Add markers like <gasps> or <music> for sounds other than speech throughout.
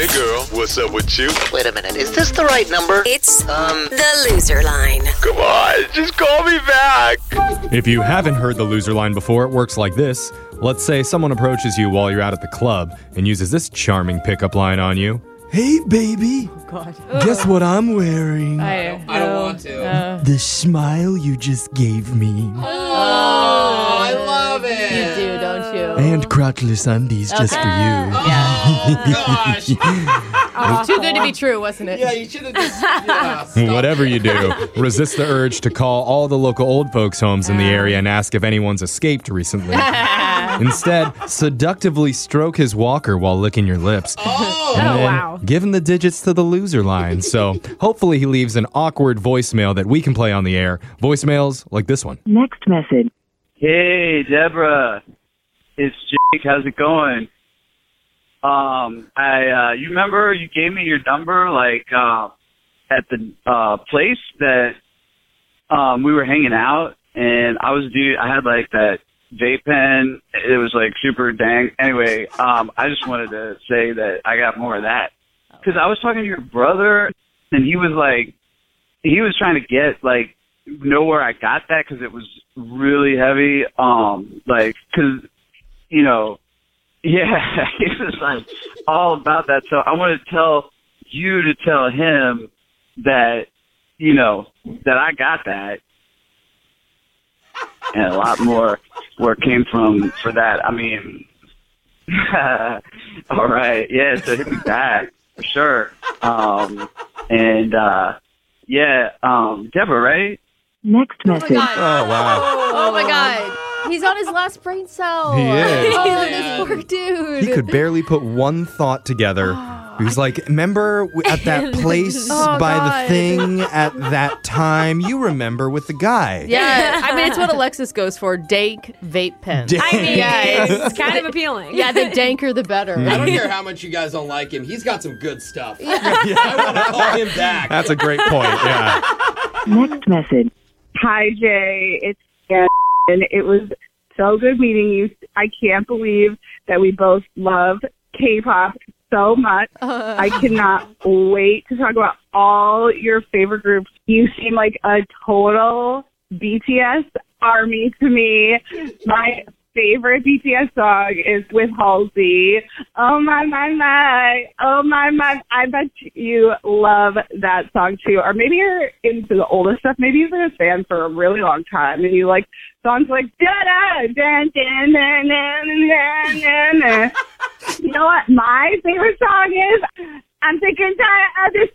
Hey girl, what's up with you? Wait a minute, is this the right number? It's Um, the loser line. Come on, just call me back. If you haven't heard the loser line before, it works like this. Let's say someone approaches you while you're out at the club and uses this charming pickup line on you. Hey, baby. God. Guess what I'm wearing? I, I don't want to. the smile you just gave me. Oh, do. And crotchless undies just for you. Oh gosh. <laughs> Oh, too good to be true, wasn't it? yeah, you should have just. Yeah, <laughs> stop. Whatever you do, resist the urge to call all the local old folks' homes in the area and ask if anyone's escaped recently. <laughs> Instead, seductively stroke his walker while licking your lips. Oh, And oh, then wow. give him the digits to the loser line. So hopefully he leaves an awkward voicemail that we can play on the air. Voicemails like this one. Next message. Hey, Deborah. It's Jake. How's it going? Um, I, uh, you remember you gave me your number, like, uh, at the, uh, place that, um, we were hanging out and I was due, I had like that vape pen. It was like super dang. Anyway, um, I just wanted to say that I got more of that. Cause I was talking to your brother and he was like, he was trying to get like, know where I got that because it was really heavy. Um, like, cause, you know, yeah, <laughs> he was like all about that. So I want to tell you to tell him that, you know, that I got that and a lot more where it came from for that. I mean, <laughs> all right. Yeah. So hit me back for sure. Um, and, uh, yeah, um, Deborah, right? Next message. Oh, wow. Oh my god. He's on his last brain cell. He is. <laughs> Oh, Yeah. this poor dude. He could barely put one thought together. <gasps> He was like, Remember at that <laughs> place Oh, by God. the thing at that time? You remember with the guy. Yeah, I mean it's what Alexis goes for. Dank vape pen. Dank. I mean, Yeah, it's kind of <laughs> appealing. Yeah, the danker the better. Mm-hmm. I don't care how much you guys don't like him. He's got some good stuff. I want to call him back. That's a great point. Yeah. Next message. Hi, Jay. It's Jen. And it was so good meeting you. I can't believe that we both love K-pop so much. <laughs> I cannot wait to talk about all your favorite groups. You seem like a total BTS army to me. My favorite BTS song is with Halsey. Oh my my my. Oh my my. I bet you love that song too. Or maybe you're into the older stuff. Maybe you've been a fan for a really long time and you like songs like da da da da da da da da. You know what my favorite song is? I'm and tired of this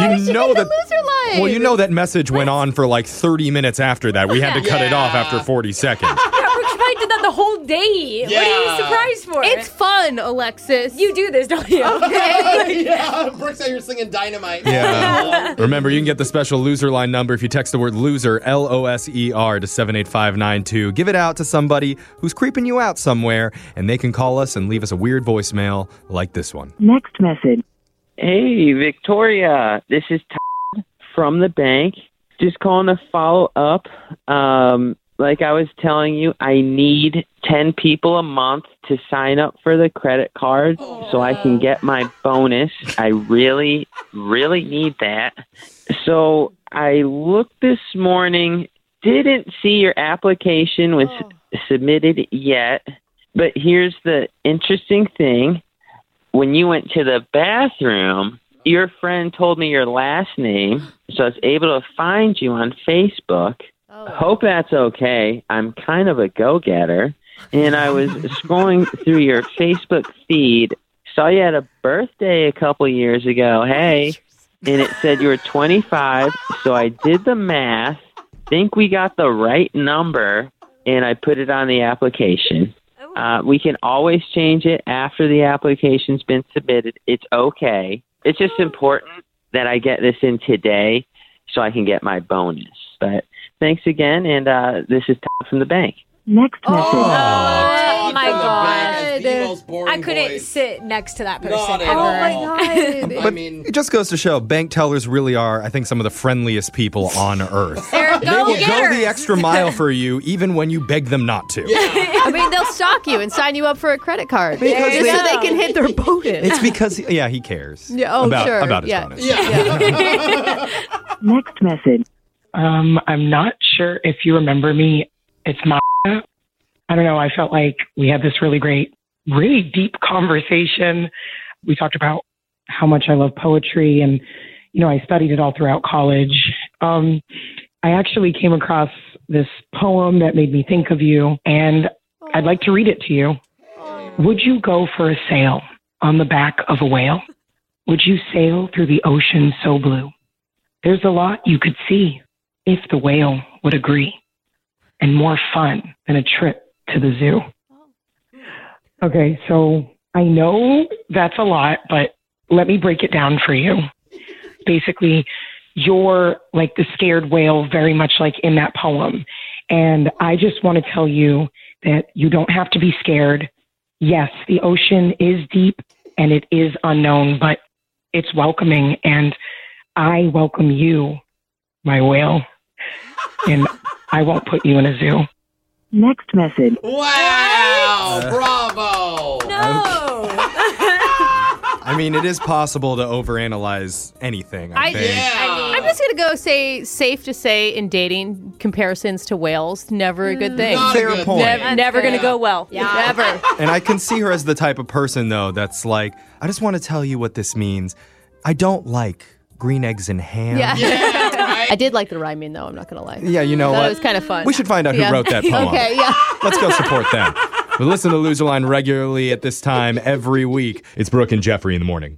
Yeah, Yeah, you she know made the that. loser line. Well, you know that message went on for like 30 minutes after that. We had to cut it off after 40 seconds. <laughs> Brooke Schmidt did that the whole day. What are you surprised for? It's fun, Alexis. you do this, don't you? <laughs> okay? <laughs> yeah, Brooks out here singing dynamite. Yeah. Remember, you can get the special loser line number if you text the word loser, L O S E R, to 78592. Give it out to somebody who's creeping you out somewhere, and they can call us and leave us a weird voicemail like this one. Next message. Hey, Victoria. This is Todd from the bank. Just calling to follow up. Um, like I was telling you, I need 10 people a month to sign up for the credit card so I can get my bonus. I really, really need that. So I looked this morning, didn't see your application was submitted yet. But here's the interesting thing when you went to the bathroom, your friend told me your last name, so I was able to find you on Facebook. Oh. Hope that's okay. I'm kind of a go getter. And I was <laughs> scrolling through your Facebook feed, saw you had a birthday a couple years ago. Hey. And it said you were 25, so I did the math, think we got the right number, and I put it on the application. Uh, we can always change it after the application's been submitted. It's okay. It's just important that I get this in today so I can get my bonus. But thanks again, and uh, this is Tom from the bank. Next message. Oh my from the The most boring I couldn't voice. sit next to that person Not at ever. all. <laughs> God. I mean, It just goes to show bank tellers really are, I think, some of the friendliest people on earth. <laughs> Eric, They will go the extra mile for you <laughs> even when you beg them not to. I mean, they'll stalk you and sign you up for a credit card Because just they- so they can hit their bonus. It's because, yeah, he cares. Yeah, oh, about, sure. About his Yeah. bonus. Next message. Um, I'm not sure if you remember me. It's Maya. I don't know. I felt like we had this really great, really deep conversation. We talked about how much I love poetry and, you know, I studied it all throughout college. Um, I actually came across this poem that made me think of you and I'd like to read it to you. Would you go for a sail on the back of a whale? Would you sail through the ocean so blue? There's a lot you could see if the whale would agree, and more fun than a trip to the zoo. Okay, so I know that's a lot, but let me break it down for you. Basically, you're like the scared whale, very much like in that poem. And I just want to tell you that you don't have to be scared. Yes, the ocean is deep and it is unknown, but it's welcoming. And I welcome you, my whale. And I won't put you in a zoo. Next message. wow, Uh, bravo. No. <laughs> I mean, it is possible to overanalyze anything, I, I, think. Yeah. I'm just gonna go say safe to say in dating comparisons to whales never a good mm. thing. Not a Fair good point. thing. Nev- never gonna go well. Yeah. <laughs> Never. And I can see her as the type of person, though, that's like, I just want to tell you what this means. I don't like green eggs and ham. Yeah. Yeah, right? I did like the rhyming though. I'm not gonna lie. Yeah, you know that what? was kind of fun. We should find out who Yeah. wrote that <laughs> poem. okay. Yeah. Let's go support them. We listen to Loser Line regularly at this time every week. It's Brooke and Jeffrey in the morning.